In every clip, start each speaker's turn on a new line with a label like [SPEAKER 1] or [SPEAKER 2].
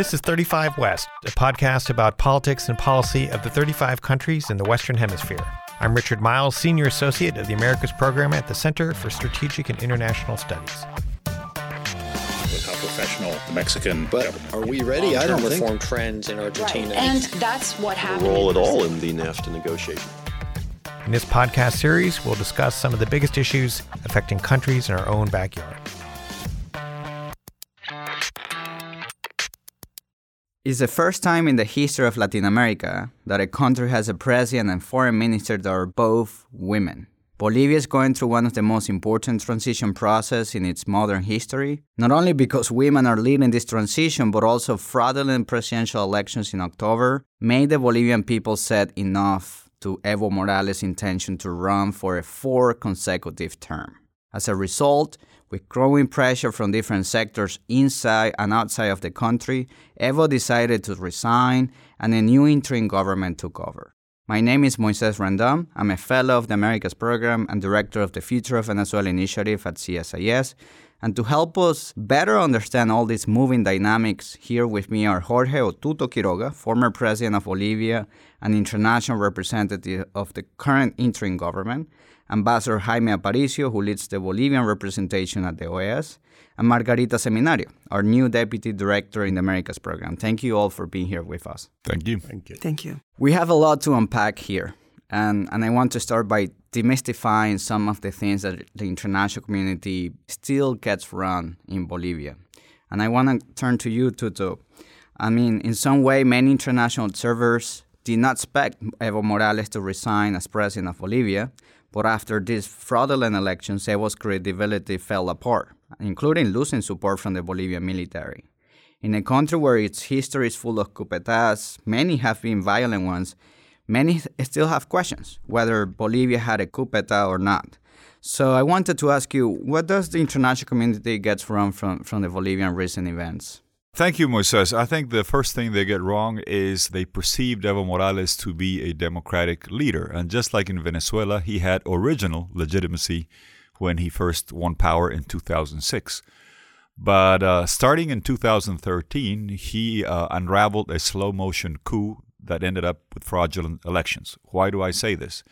[SPEAKER 1] This is 35 West, a podcast about politics and policy of the 35 countries in the Western Hemisphere. I'm Richard Miles, Senior Associate of the Americas Program at the Center for Strategic and International Studies.
[SPEAKER 2] How professional the Mexican
[SPEAKER 3] But are we ready? I don't think.
[SPEAKER 4] reform trends in Argentina.
[SPEAKER 5] And that's what happened.
[SPEAKER 3] role at all in the NAFTA negotiation.
[SPEAKER 1] In this podcast series, we'll discuss some of the biggest issues affecting countries in our own backyard.
[SPEAKER 6] It's the first time in the history of Latin America that a country has a president and foreign minister that are both women. Bolivia is going through one of the most important transition process in its modern history, not only because women are leading this transition, but also fraudulent presidential elections in October made the Bolivian people said enough to Evo Morales' intention to run for a four consecutive term. As a result, with growing pressure from different sectors inside and outside of the country, Evo decided to resign and a new interim government took over. My name is Moises Rendon. I'm a fellow of the Americas Program and director of the Future of Venezuela initiative at CSIS. And to help us better understand all these moving dynamics, here with me are Jorge Otuto Quiroga, former president of Bolivia and international representative of the current interim government, Ambassador Jaime Aparicio, who leads the Bolivian representation at the OAS, and Margarita Seminario, our new deputy director in the Americas program. Thank you all for being here with us.
[SPEAKER 7] Thank you.
[SPEAKER 3] Thank you.
[SPEAKER 6] Thank you. We have a lot to unpack here, and, and I want to start by demystifying some of the things that the international community still gets wrong in Bolivia. And I want to turn to you, Tuto. I mean, in some way, many international observers did not expect Evo Morales to resign as president of Bolivia, but after these fraudulent elections, Evo's credibility fell apart, including losing support from the Bolivian military. In a country where its history is full of coups many have been violent ones, many still have questions whether Bolivia had a coup d'etat or not. So I wanted to ask you, what does the international community get wrong from, from the Bolivian recent events?
[SPEAKER 7] Thank you, Moises. I think the first thing they get wrong is they perceived Evo Morales to be a democratic leader. And just like in Venezuela, he had original legitimacy when he first won power in 2006. But uh, starting in 2013, he uh, unraveled a slow motion coup that ended up with fraudulent elections. Why do I say this?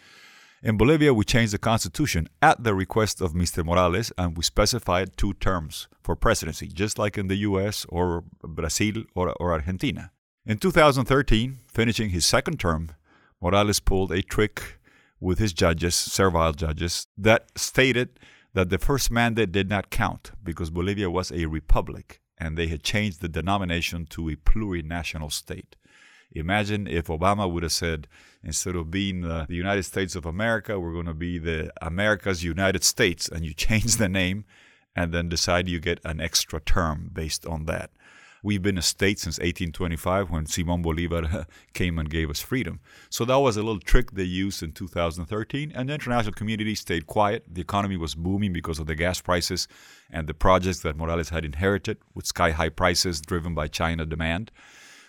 [SPEAKER 7] In Bolivia, we changed the constitution at the request of Mr. Morales, and we specified two terms for presidency, just like in the US or Brazil or, or Argentina. In 2013, finishing his second term, Morales pulled a trick with his judges, servile judges, that stated that the first mandate did not count because Bolivia was a republic and they had changed the denomination to a plurinational state. Imagine if Obama would have said, instead of being the, the United States of America, we're going to be the America's United States, and you change the name and then decide you get an extra term based on that. We've been a state since 1825 when Simon Bolivar came and gave us freedom. So that was a little trick they used in 2013, and the international community stayed quiet. The economy was booming because of the gas prices and the projects that Morales had inherited with sky high prices driven by China demand.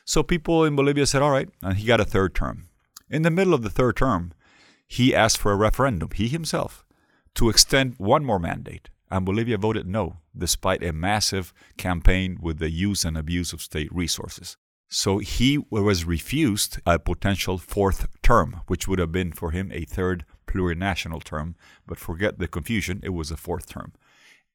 [SPEAKER 7] So people in Bolivia said, all right, and he got a third term. In the middle of the third term, he asked for a referendum, he himself, to extend one more mandate. And Bolivia voted no, despite a massive campaign with the use and abuse of state resources. So he was refused a potential fourth term, which would have been for him a third plurinational term. But forget the confusion, it was a fourth term.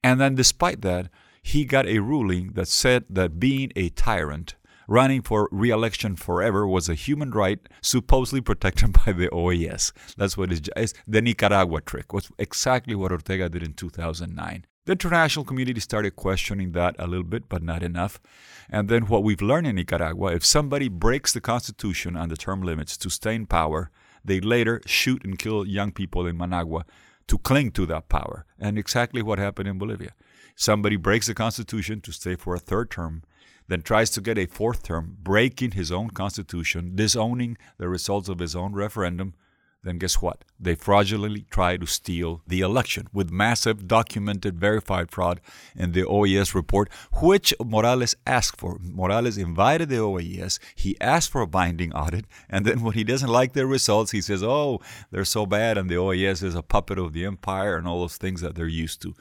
[SPEAKER 7] And then, despite that, he got a ruling that said that being a tyrant running for re-election forever was a human right supposedly protected by the OAS. That's what is. The Nicaragua trick was exactly what Ortega did in 2009. The international community started questioning that a little bit, but not enough. And then what we've learned in Nicaragua, if somebody breaks the constitution and the term limits to stay in power, they later shoot and kill young people in Managua to cling to that power. And exactly what happened in Bolivia. Somebody breaks the constitution to stay for a third term then tries to get a fourth term, breaking his own constitution, disowning the results of his own referendum, then guess what? They fraudulently try to steal the election with massive documented verified fraud in the OAS report, which Morales asked for. Morales invited the OAS, he asked for a binding audit, and then when he doesn't like their results, he says, oh, they're so bad, and the OAS is a puppet of the empire, and all those things that they're used to.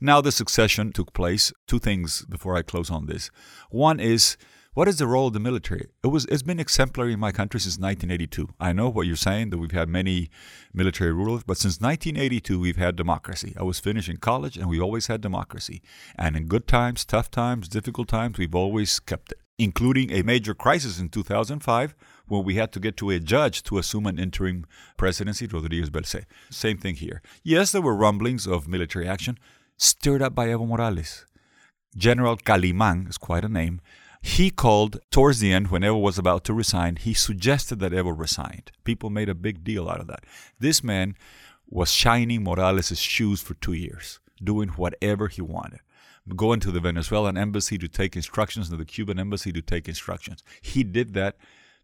[SPEAKER 7] Now the succession took place. Two things before I close on this. One is What is the role of the military? It was it's been exemplary in my country since 1982. I know what you're saying that we've had many military rulers, but since 1982 we've had democracy. I was finishing college and we always had democracy. And in good times, tough times, difficult times, we've always kept it, including a major crisis in 2005 when we had to get to a judge to assume an interim presidency, Rodriguez Veltzé. Same thing here. Yes, there were rumblings of military action stirred up by Evo Morales. General Kaliman is quite a name. He called towards the end, when Evo was about to resign, he suggested that Evo resigned. People made a big deal out of that. This man was shining Morales' shoes for two years, doing whatever he wanted. Going to the Venezuelan embassy to take instructions, to the Cuban embassy to take instructions. He did that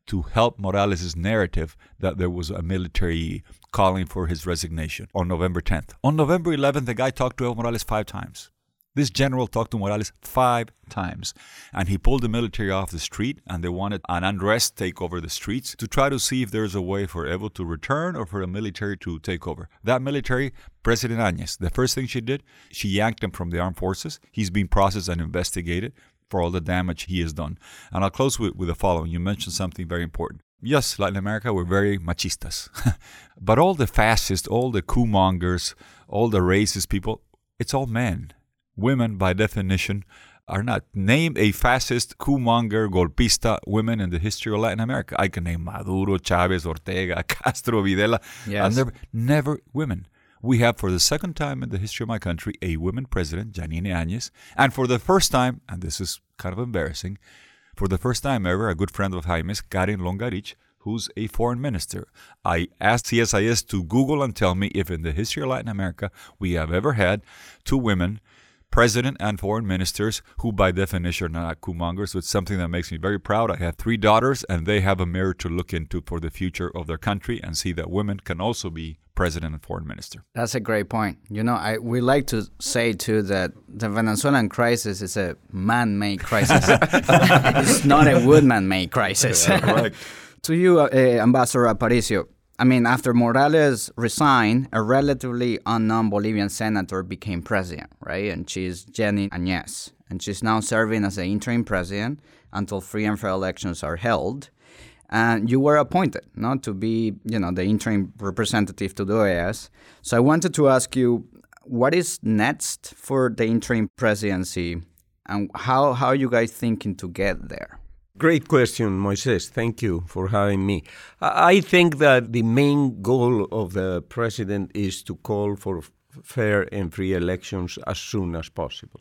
[SPEAKER 7] to help Morales' narrative that there was a military calling for his resignation on November 10th. On November 11th, the guy talked to Evo Morales five times. This general talked to Morales five times, and he pulled the military off the street, and they wanted an unrest take over the streets to try to see if there's a way for Evo to return or for the military to take over. That military, President Áñez, the first thing she did, she yanked him from the armed forces. He's being processed and investigated for all the damage he has done. And I'll close with, with the following. You mentioned something very important. Yes, Latin America, we're very machistas. but all the fascists, all the coup mongers, all the racist people, it's all men women, by definition, are not. Name a fascist, coup-monger, golpista women in the history of Latin America. I can name Maduro, Chavez, Ortega, Castro, Videla.
[SPEAKER 6] Yes.
[SPEAKER 7] Never, never women. We have, for the second time in the history of my country, a women president, Jeanine Áñez, and for the first time, and this is kind of embarrassing, for the first time ever, a good friend of Jaime's, Karen Longaric, who's a foreign minister. I asked CSIS to Google and tell me if in the history of Latin America we have ever had two women president and foreign ministers who, by definition, are not coup-mongers. So it's something that makes me very proud. I have three daughters, and they have a mirror to look into for the future of their country and see that women can also be president and foreign minister.
[SPEAKER 6] That's a great point. You know, I we like to say too that the Venezuelan crisis is a man-made crisis. it's not a woman-made crisis.
[SPEAKER 7] Yeah,
[SPEAKER 6] to you, uh, Ambassador Aparicio, I mean, after Morales resigned, a relatively unknown Bolivian senator became president, right? And she's Jenny Añez. And she's now serving as the interim president until free and fair elections are held. And you were appointed, not to be, you know, the interim representative to the OAS. So I wanted to ask you, what is next for the interim presidency, and how how are you guys thinking to get there?
[SPEAKER 4] Great question, Moises. Thank you for having me. I think that the main goal of the president is to call for fair and free elections as soon as possible.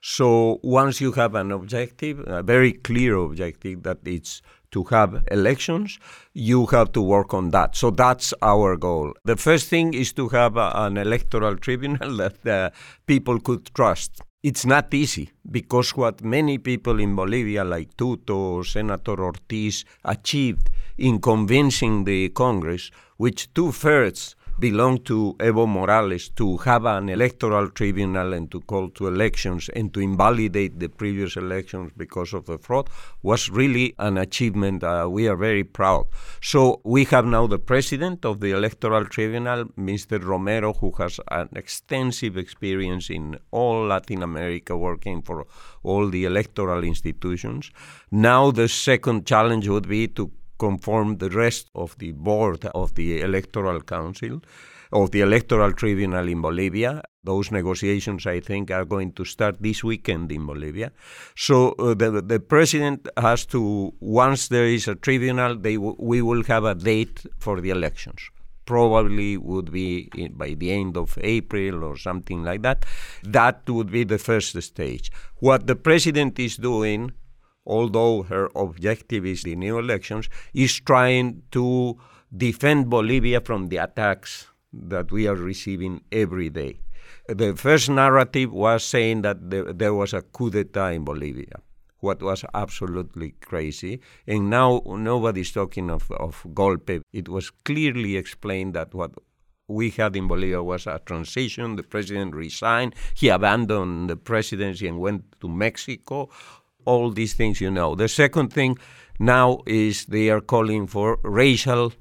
[SPEAKER 4] So once you have an objective, a very clear objective that it's to have elections, you have to work on that. So that's our goal. The first thing is to have a, an electoral tribunal that the people could trust. It's not easy because what many people in Bolivia, like Tuto or Senator Ortiz, achieved in convincing the Congress, which two thirds belong to Evo Morales to have an electoral tribunal and to call to elections and to invalidate the previous elections because of the fraud was really an achievement. Uh, we are very proud. So we have now the president of the electoral tribunal, Mr. Romero, who has an extensive experience in all Latin America working for all the electoral institutions. Now the second challenge would be to conform the rest of the board of the Electoral Council, of the Electoral Tribunal in Bolivia. Those negotiations, I think, are going to start this weekend in Bolivia. So uh, the, the president has to, once there is a tribunal, they we will have a date for the elections probably would be by the end of April or something like that. That would be the first stage. What the president is doing although her objective is the new elections, is trying to defend Bolivia from the attacks that we are receiving every day. The first narrative was saying that there, there was a coup d'etat in Bolivia, what was absolutely crazy. And now nobody's talking of, of golpe. It was clearly explained that what we had in Bolivia was a transition. The president resigned. He abandoned the presidency and went to Mexico all these things you know. The second thing now is they are calling for racial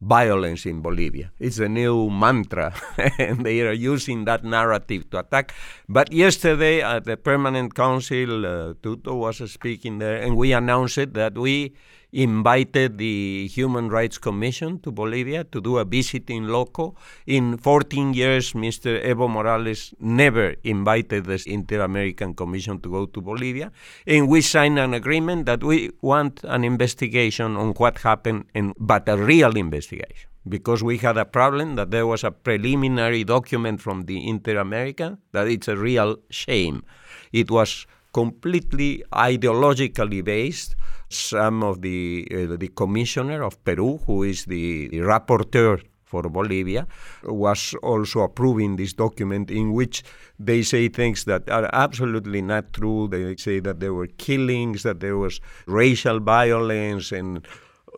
[SPEAKER 4] violence in Bolivia. It's a new mantra, and they are using that narrative to attack. But yesterday at the Permanent Council, uh, Tuto was speaking there, and we announced it that we invited the Human Rights Commission to Bolivia to do a visit in loco. In 14 years, Mr. Evo Morales never invited the Inter American Commission to go to Bolivia. And we signed an agreement that we want an investigation on what happened, and, but a real investigation. Because we had a problem that there was a preliminary document from the Inter American that it's a real shame. It was completely ideologically based some of the uh, the commissioner of Peru, who is the, the rapporteur for Bolivia, was also approving this document in which they say things that are absolutely not true. They say that there were killings, that there was racial violence, and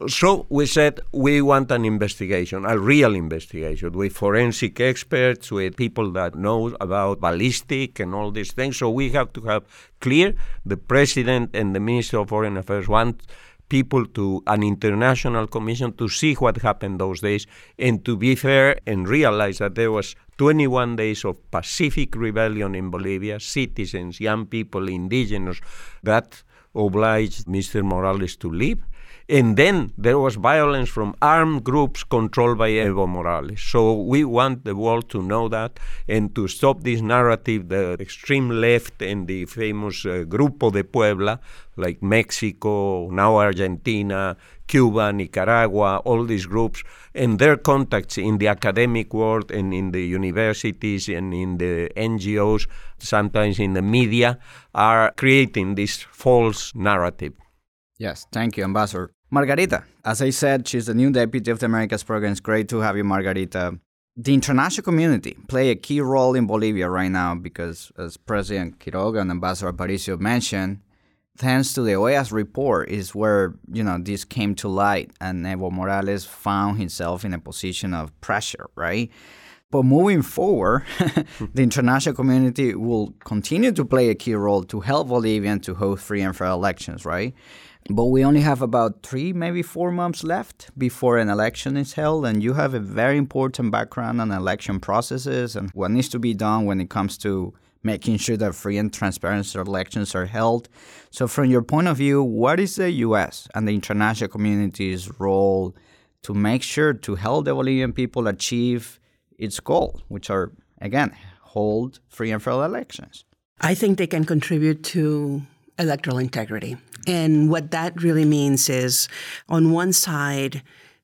[SPEAKER 4] so we said we want an investigation, a real investigation with forensic experts, with people that know about ballistic and all these things. So we have to have clear the president and the minister of foreign affairs want people to an international commission to see what happened those days and to be fair and realize that there was 21 days of pacific rebellion in Bolivia, citizens, young people, indigenous, that obliged Mr. Morales to leave and then there was violence from armed groups controlled by Evo Morales. So we want the world to know that and to stop this narrative, the extreme left and the famous uh, Grupo de Puebla, like Mexico, now Argentina, Cuba, Nicaragua, all these groups, and their contacts in the academic world and in the universities and in the NGOs, sometimes in the media, are creating this false narrative.
[SPEAKER 6] Yes, thank you, Ambassador. Margarita, as I said, she's the new deputy of the Americas program. It's great to have you, Margarita. The international community play a key role in Bolivia right now because, as President Quiroga and Ambassador Aparicio mentioned, thanks to the OEA's report is where you know this came to light, and Evo Morales found himself in a position of pressure, right? But moving forward, the international community will continue to play a key role to help Bolivia to host free and fair elections, right? But we only have about three, maybe four months left before an election is held, and you have a very important background on election processes and what needs to be done when it comes to making sure that free and transparent elections are held. So, from your point of view, what is the U.S. and the international community's role to make sure to help the Bolivian people achieve its goal, which are again hold free and fair elections?
[SPEAKER 5] I think they can contribute to electoral integrity. And what that really means is, on one side,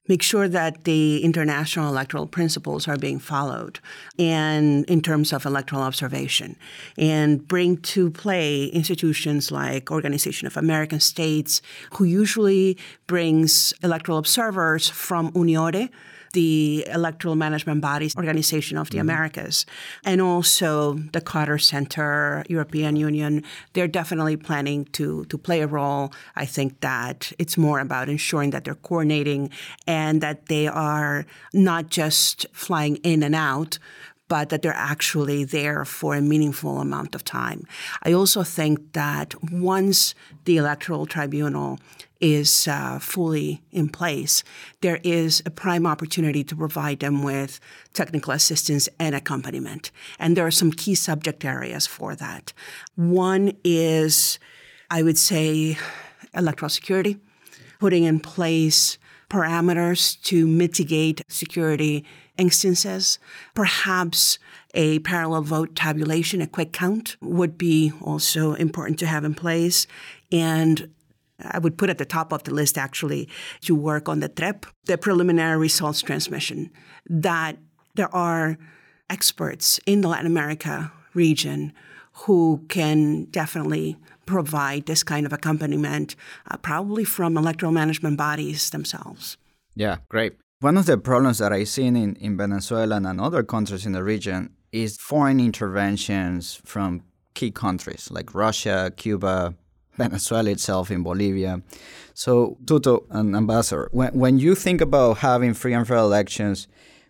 [SPEAKER 5] make sure that the international electoral principles are being followed and in terms of electoral observation and bring to play institutions like organization of american states who usually brings electoral observers from UNIORE the Electoral Management Bodies Organization of the mm-hmm. Americas, and also the Carter Center, European Union. They're definitely planning to to play a role. I think that it's more about ensuring that they're coordinating and that they are not just flying in and out, but that they're actually there for a meaningful amount of time. I also think that once the Electoral Tribunal is uh, fully in place, there is a prime opportunity to provide them with technical assistance and accompaniment. And there are some key subject areas for that. One is, I would say, electoral security, putting in place parameters to mitigate security instances. Perhaps a parallel vote tabulation, a quick count, would be also important to have in place. And I would put at the top of the list actually to work on the TREP, the preliminary results transmission, that there are experts in the Latin America region who can definitely provide this kind of accompaniment, uh, probably from electoral management bodies themselves.
[SPEAKER 6] Yeah, great. One of the problems that I've seen in, in Venezuela and other countries in the region is foreign interventions from key countries like Russia, Cuba, Venezuela itself, in Bolivia. So, Tuto and Ambassador, when, when you think about having free and fair elections,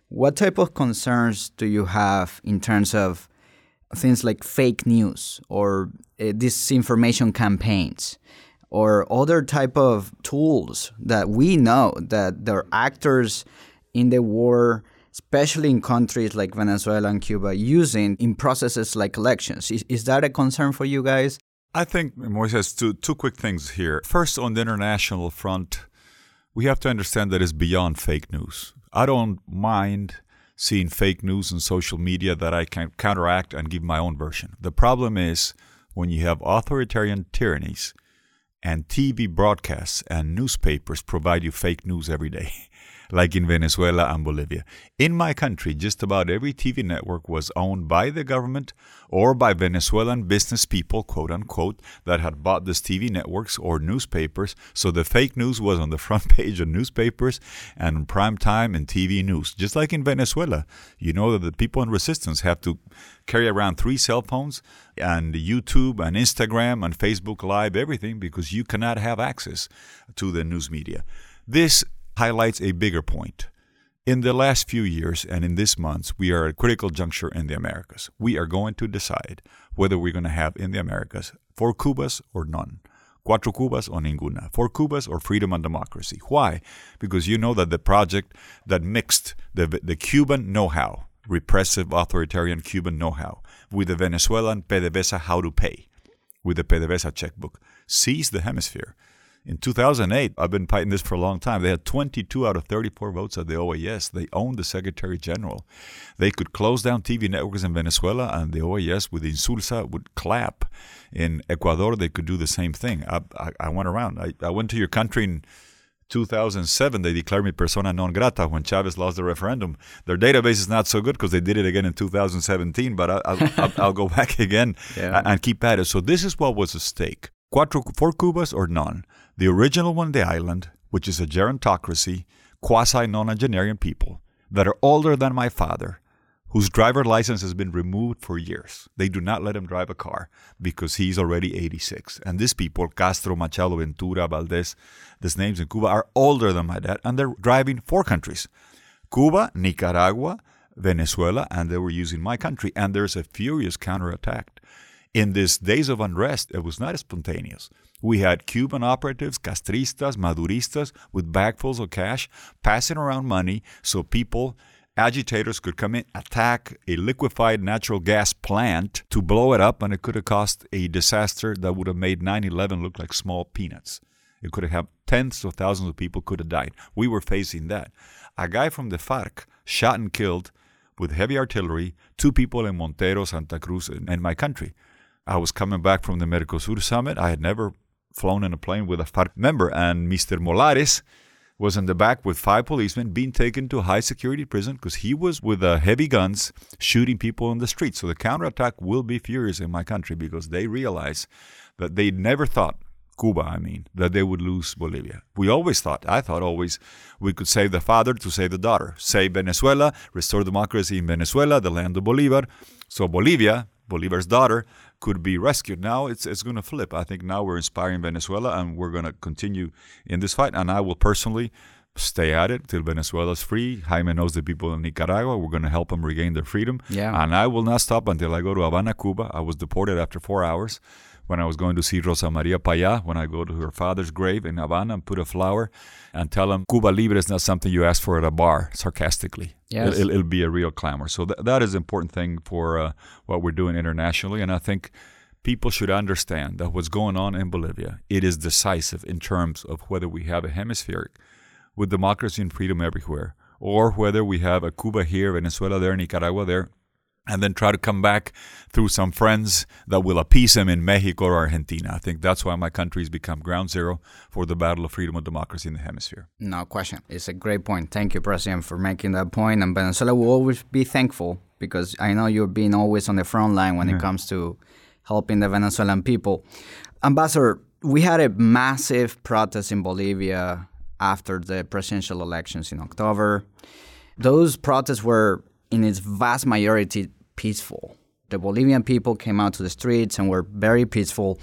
[SPEAKER 6] what type of concerns do you have in terms of things like fake news or uh, disinformation campaigns or other type of tools that we know that there are actors in the war, especially in countries like Venezuela and Cuba, using in processes like elections. Is, is that a concern for you guys?
[SPEAKER 7] I think, Moises, two, two quick things here. First, on the international front, we have to understand that it's beyond fake news. I don't mind seeing fake news on social media that I can counteract and give my own version. The problem is when you have authoritarian tyrannies and TV broadcasts and newspapers provide you fake news every day. like in Venezuela and Bolivia. In my country, just about every TV network was owned by the government or by Venezuelan business people, quote unquote, that had bought these TV networks or newspapers. So the fake news was on the front page of newspapers and prime time and TV news. Just like in Venezuela, you know that the people in resistance have to carry around three cell phones and YouTube and Instagram and Facebook Live, everything, because you cannot have access to the news media. This highlights a bigger point. In the last few years and in this month, we are at a critical juncture in the Americas. We are going to decide whether we're going to have in the Americas four Cubas or none. Cuatro Cubas or ninguna. Four Cubas or freedom and democracy. Why? Because you know that the project that mixed the, the Cuban know how, repressive authoritarian Cuban know how, with the Venezuelan PDVSA how to pay, with the PDVSA checkbook, seized the hemisphere in 2008, I've been fighting this for a long time. They had 22 out of 34 votes at the OAS. They owned the Secretary General. They could close down TV networks in Venezuela, and the OAS with Insulza would clap. In Ecuador, they could do the same thing. I, I, I went around. I, I went to your country in 2007, they declared me persona non grata when Chavez lost the referendum. Their database is not so good because they did it again in 2017, but I, will I'll go back again yeah. and keep at it. So this is what was at stake. Cuatro, four Cubas or none. The original one, the island, which is a gerontocracy, quasi nonagenarian people that are older than my father, whose driver license has been removed for years. They do not let him drive a car because he's already 86. And these people, Castro, Machado, Ventura, Valdez, these names in Cuba, are older than my dad, and they're driving four countries Cuba, Nicaragua, Venezuela, and they were using my country. And there's a furious counterattack. In these days of unrest, it was not spontaneous. We had Cuban operatives, castristas, maduristas with bagfuls of cash passing around money so people, agitators could come in, attack a liquefied natural gas plant to blow it up, and it could have caused a disaster that would have made 9 11 look like small peanuts. It could have tens of thousands of people could have died. We were facing that. A guy from the FARC shot and killed with heavy artillery two people in Montero, Santa Cruz, in my country. I was coming back from the Mercosur summit. I had never flown in a plane with a FARC member, and Mr. Molares was in the back with five policemen being taken to a high security prison because he was with uh, heavy guns shooting people in the street. So the counterattack will be furious in my country because they realize that they never thought, Cuba, I mean, that they would lose Bolivia. We always thought, I thought always, we could save the father to save the daughter, save Venezuela, restore democracy in Venezuela, the land of Bolivar. So Bolivia, Bolivar's daughter, could be rescued. Now it's it's going to flip. I think now we're inspiring Venezuela, and we're going to continue in this fight. And I will personally stay at it till Venezuela's free. Jaime knows the people in Nicaragua. We're going to help them regain their freedom.
[SPEAKER 6] Yeah.
[SPEAKER 7] And I will not stop until I go to Havana, Cuba. I was deported after four hours when I was going to see Rosa Maria Paya, when I go to her father's grave in Havana and put a flower and tell him Cuba Libre is not something you ask for at a bar, sarcastically.
[SPEAKER 6] Yes.
[SPEAKER 7] It'll, it'll be a real clamor. So th- that is an important thing for uh, what we're doing internationally. And I think people should understand that what's going on in Bolivia, it is decisive in terms of whether we have a hemispheric with democracy and freedom everywhere, or whether we have a Cuba here, Venezuela there, Nicaragua there, and then try to come back through some friends that will appease them in Mexico or Argentina. I think that's why my country has become ground zero for the battle of freedom and democracy in the hemisphere.
[SPEAKER 6] No question. It's a great point. Thank you, President, for making that point. And Venezuela will always be thankful because I know you're being always on the front line when yeah. it comes to helping the Venezuelan people. Ambassador, we had a massive protest in Bolivia after the presidential elections in October. Those protests were, in its vast majority, peaceful. The Bolivian people came out to the streets and were very peaceful.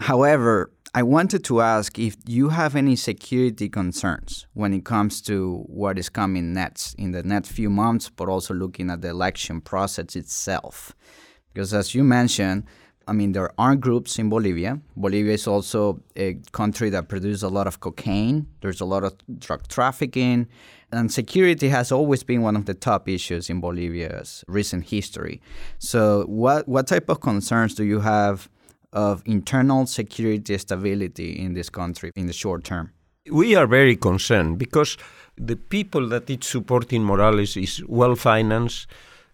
[SPEAKER 6] However, I wanted to ask if you have any security concerns when it comes to what is coming next in the next few months, but also looking at the election process itself. Because as you mentioned, I mean, there are groups in Bolivia. Bolivia is also a country that produces a lot of cocaine. There's a lot of drug trafficking. And security has always been one of the top issues in Bolivia's recent history. So, what, what type of concerns do you have of internal security stability in this country in the short term?
[SPEAKER 4] We are very concerned because the people that it's supporting Morales is well financed,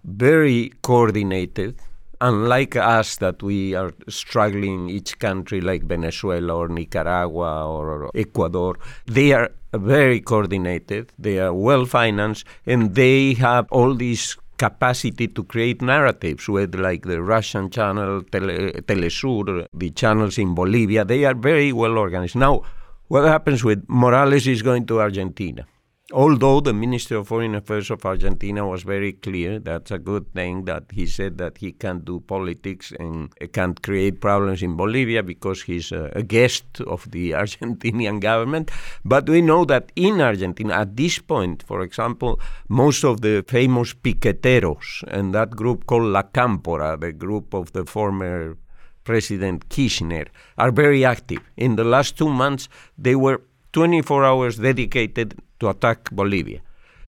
[SPEAKER 4] very coordinated, unlike us that we are struggling each country like Venezuela or Nicaragua or Ecuador, they are very coordinated, they are well financed, and they have all these capacity to create narratives with like the Russian channel Tele, Telesur, the channels in Bolivia, they are very well organized. Now, what happens with Morales is going to Argentina although the Minister of Foreign Affairs of Argentina was very clear, that's a good thing that he said that he can't do politics and can't create problems in Bolivia because he's a, a guest of the Argentinian government. But we know that in Argentina, at this point, for example, most of the famous piqueteros and that group called La Cámpora, the group of the former President Kirchner, are very active. In the last two months, they were 24 hours dedicated to attack Bolivia.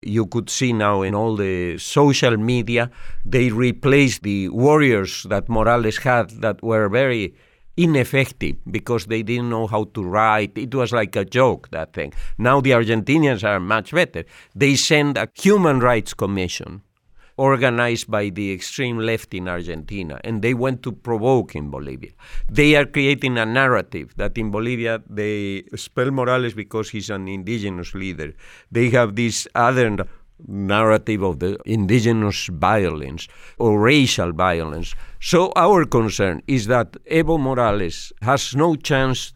[SPEAKER 4] You could see now in all the social media, they replaced the warriors that Morales had that were very ineffective because they didn't know how to write. It was like a joke, that thing. Now the Argentinians are much better. They send a human rights commission organized by the extreme left in Argentina, and they want to provoke in Bolivia. They are creating a narrative that in Bolivia they spell Morales because he's an indigenous leader. They have this other narrative of the indigenous violence or racial violence. So our concern is that Evo Morales has no chance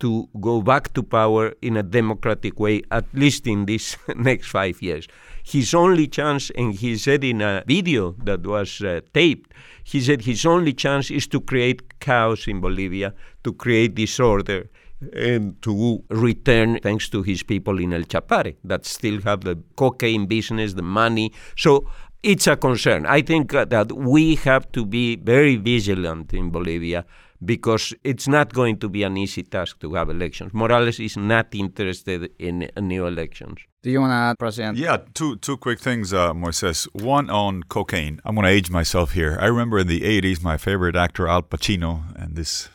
[SPEAKER 4] to go back to power in a democratic way, at least in these next five years his only chance, and he said in a video that was uh, taped, he said his only chance is to create chaos in Bolivia, to create disorder, and to return thanks to his people in El Chapare that still have the cocaine business, the money. So it's a concern. I think that we have to be very vigilant in Bolivia because it's not going to be an easy task to have elections. Morales is not interested in new elections.
[SPEAKER 6] Do you want to add, President?
[SPEAKER 7] Yeah, two two quick things, uh, Moises. One on cocaine. I'm going to age myself here. I remember in the 80s, my favorite actor, Al Pacino, and this,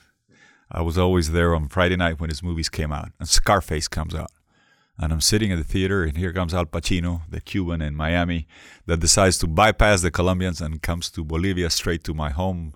[SPEAKER 7] I was always there on Friday night when his movies came out, and Scarface comes out. And I'm sitting in the theater, and here comes Al Pacino, the Cuban in Miami, that decides to bypass the Colombians and comes to Bolivia straight to my home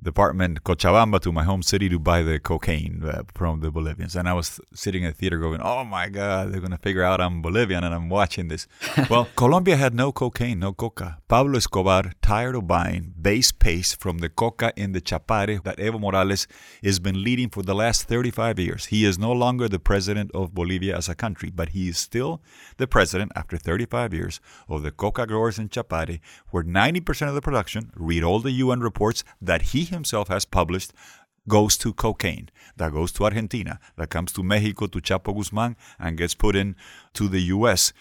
[SPEAKER 7] department, Cochabamba, to my home city to buy the cocaine uh, from the Bolivians. And I was sitting in the theater going, oh my God, they're going to figure out I'm Bolivian and I'm watching this. well, Colombia had no cocaine, no coca. Pablo Escobar, tired of buying base paste from the coca in the chapare that Evo Morales has been leading for the last 35 years. He is no longer the president of Bolivia as a country, but he is still the president after 35 years of the coca growers in Chapare, where 90% of the production, read all the UN reports that he himself has published goes to cocaine, that goes to Argentina, that comes to Mexico, to Chapo Guzman, and gets put in to the U.S.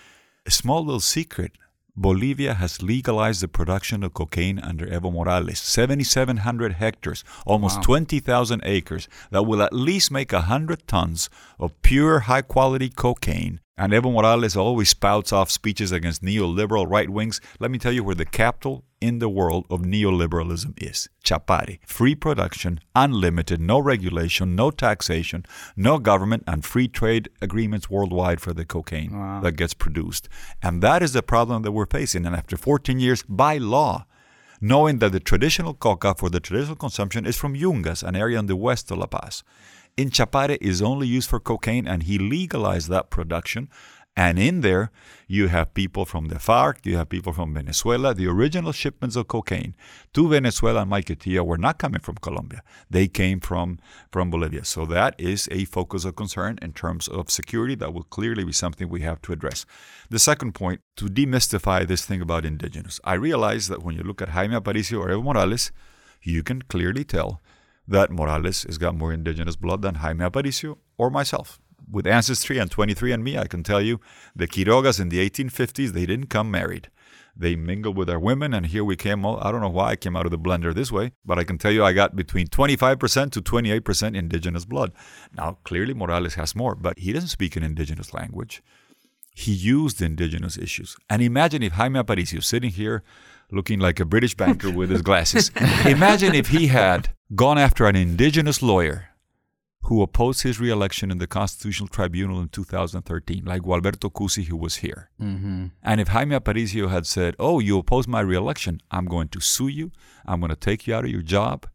[SPEAKER 7] A small little secret Bolivia has legalized the production of cocaine under Evo Morales. 7,700 hectares, almost wow. 20,000 acres, that will at least make 100 tons of pure high quality cocaine and Evo Morales always spouts off speeches against neoliberal right wings. Let me tell you where the capital in the world of neoliberalism is Chapare. Free production, unlimited, no regulation, no taxation, no government, and free trade agreements worldwide for the cocaine wow. that gets produced. And that is the problem that we're facing. And after 14 years, by law, knowing that the traditional coca for the traditional consumption is from Yungas, an area in the west of La Paz in Chapare is only used for cocaine, and he legalized that production. And in there, you have people from the FARC, you have people from Venezuela. The original shipments of cocaine to Venezuela and Maiquetía were not coming from Colombia. They came from, from Bolivia. So that is a focus of concern in terms of security. That will clearly be something we have to address. The second point, to demystify this thing about indigenous. I realize that when you look at Jaime Aparicio or Evo Morales, you can clearly tell that Morales has got more indigenous blood than Jaime Aparicio or myself. With Ancestry and 23andMe, I can tell you the Quirogas in the 1850s, they didn't come married. They mingled with our women, and here we came. I don't know why I came out of the blender this way, but I can tell you I got between 25% to 28% indigenous blood. Now, clearly Morales has more, but he doesn't speak an indigenous language. He used indigenous issues. And imagine if Jaime Aparicio sitting here looking like a British banker with his glasses. Imagine if he had gone after an indigenous lawyer who opposed his reelection in the Constitutional Tribunal in 2013, like Gualberto Cusi, who was here.
[SPEAKER 6] Mm-hmm.
[SPEAKER 7] And if Jaime Aparicio had said, Oh, you oppose my reelection, I'm going to sue you, I'm going to take you out of your job,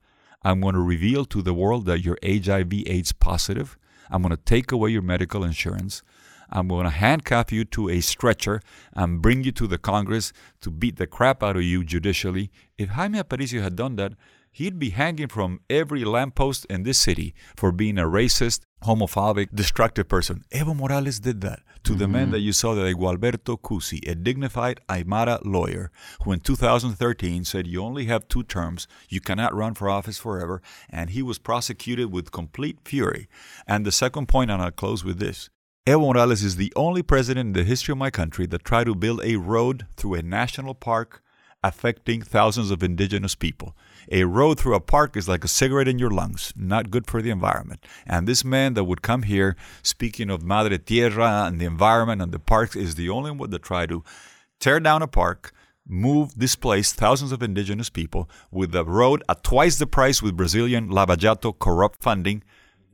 [SPEAKER 7] I'm going to reveal to the world that you're HIV AIDS positive, I'm going to take away your medical insurance, I'm going to handcuff you to a stretcher and bring you to the Congress to beat the crap out of you judicially. If Jaime Aparicio had done that, he'd be hanging from every lamppost in this city for being a racist, homophobic, destructive person. Evo Morales did that to mm-hmm. the man that you saw there, Gualberto Cusi, a dignified Aymara lawyer who in 2013 said you only have two terms, you cannot run for office forever, and he was prosecuted with complete fury. And the second point, and I'll close with this. Evo Morales is the only president in the history of my country that tried to build a road through a national park affecting thousands of indigenous people. A road through a park is like a cigarette in your lungs, not good for the environment. And this man that would come here speaking of Madre Tierra and the environment and the parks is the only one that tried to tear down a park, move, displace thousands of indigenous people with a road at twice the price with Brazilian Lava Jato corrupt funding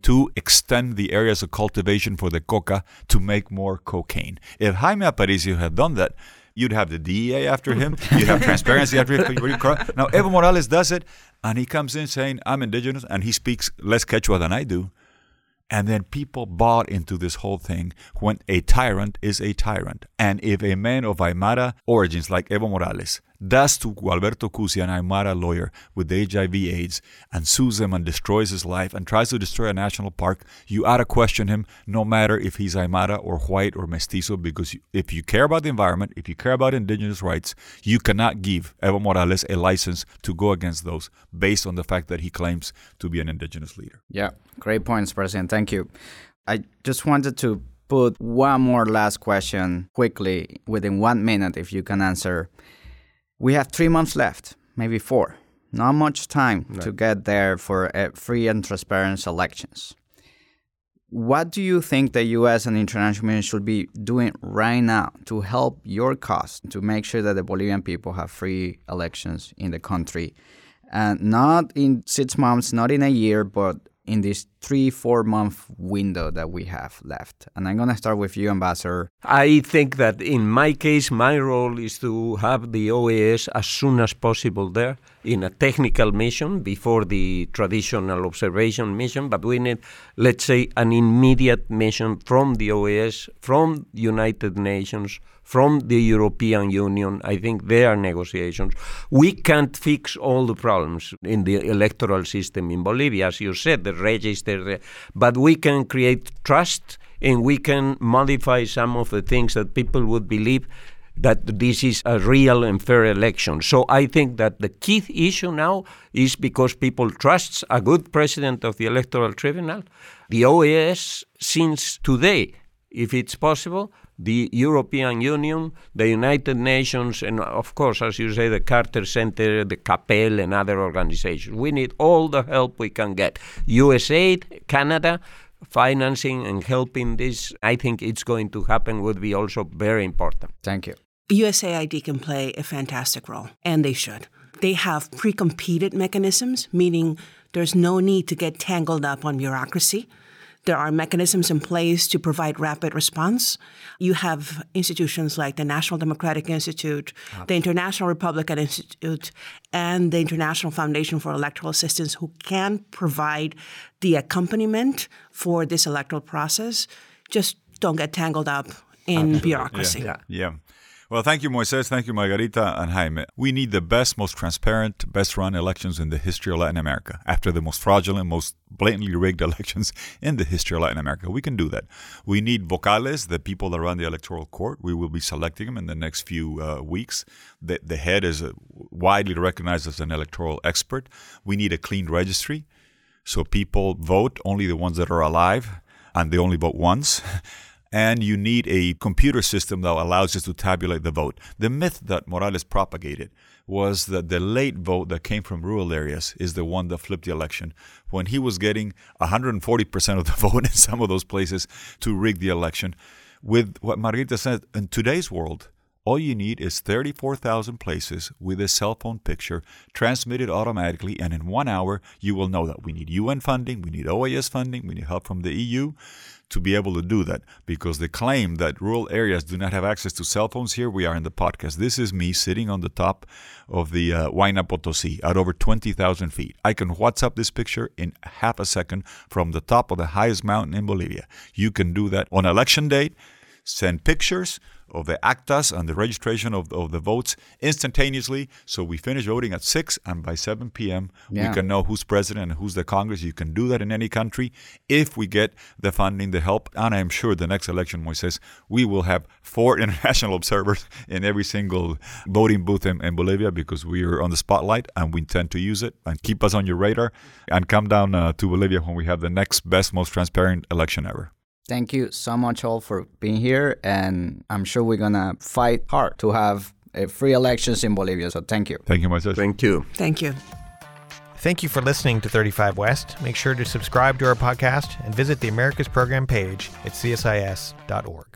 [SPEAKER 7] to extend the areas of cultivation for the coca to make more cocaine. If Jaime Aparicio had done that, You'd have the DEA after him. You'd have transparency after him. Now, Evo Morales does it, and he comes in saying, I'm indigenous, and he speaks less Quechua than I do. And then people bought into this whole thing when a tyrant is a tyrant. And if a man of Aymara origins like Evo Morales does to Gualberto Cusi, an Aymara lawyer with HIV AIDS, and sues him and destroys his life and tries to destroy a national park, you ought to question him no matter if he's Aymara or white or mestizo, because if you care about the environment, if you care about indigenous rights, you cannot give Evo Morales a license to go against those based on the fact that he claims to be an indigenous leader.
[SPEAKER 6] Yeah, great points, President. Thank you. I just wanted to put one more last question quickly within one minute if you can answer we have three months left, maybe four. Not much time right. to get there for eh, free and transparent elections. What do you think the U.S. and international community should be doing right now to help your cause to make sure that the Bolivian people have free elections in the country? And not in six months, not in a year, but in this three, four month window that we have left. And I'm going to start with you, Ambassador.
[SPEAKER 4] I think that in my case, my role is to have the OAS as soon as possible there in a technical mission before the traditional observation mission, but we need, let's say, an immediate mission from the OAS, from United Nations, from the European Union. I think there are negotiations. We can't fix all the problems in the electoral system in Bolivia, as you said, the register, but we can create trust and we can modify some of the things that people would believe that this is a real and fair election. So I think that the key issue now is because people trust a good president of the electoral tribunal, the OAS since today, if it's possible, the European Union, the United Nations, and of course, as you say, the Carter Center, the CAPEL, and other organizations. We need all the help we can get. USAID, Canada, financing and helping this, I think it's going to happen, would be also very important.
[SPEAKER 6] Thank you.
[SPEAKER 5] USAID can play a fantastic role, and they should. They have pre competed mechanisms, meaning there's no need to get tangled up on bureaucracy. There are mechanisms in place to provide rapid response. You have institutions like the National Democratic Institute, the International Republican Institute, and the International Foundation for Electoral Assistance who can provide the accompaniment for this electoral process. Just don't get tangled up in Absolutely. bureaucracy.
[SPEAKER 7] Yeah. yeah. Well, thank you, Moises. Thank you, Margarita and Jaime. We need the best, most transparent, best run elections in the history of Latin America. After the most fraudulent, most blatantly rigged elections in the history of Latin America, we can do that. We need vocales, the people that run the electoral court. We will be selecting them in the next few uh, weeks. The, the head is uh, widely recognized as an electoral expert. We need a clean registry so people vote only the ones that are alive and they only vote once. and you need a computer system that allows you to tabulate the vote. The myth that Morales propagated was that the late vote that came from rural areas is the one that flipped the election when he was getting 140% of the vote in some of those places to rig the election. With what Margarita said, in today's world, all you need is 34,000 places with a cell phone picture transmitted automatically, and in one hour, you will know that we need UN funding, we need OAS funding, we need help from the EU to be able to do that. Because the claim that rural areas do not have access to cell phones, here we are in the podcast. This is me sitting on the top of the uh, Huayna Potosi at over 20,000 feet. I can WhatsApp this picture in half a second from the top of the highest mountain in Bolivia. You can do that on election day, send pictures of the actas and the registration of, of the votes instantaneously. So we finish voting at 6, and by 7 p.m.,
[SPEAKER 6] Yeah.
[SPEAKER 7] we can know who's president and who's the Congress. You can do that in any country if we get the funding, the help. And I'm sure the next election, Moises, we will have four international observers in every single voting booth in, in Bolivia because we are on the spotlight and we intend to use it. And keep us on your radar and come down uh, to Bolivia when we have the next best, most transparent election ever.
[SPEAKER 6] Thank you so much all for being here, and I'm sure we're gonna fight hard to have free elections in Bolivia. So thank you.
[SPEAKER 7] Thank you, Moises.
[SPEAKER 4] Thank you.
[SPEAKER 5] Thank you.
[SPEAKER 1] Thank you for listening to 35 West. Make sure to subscribe to our podcast and visit the Americas Program page at csis.org.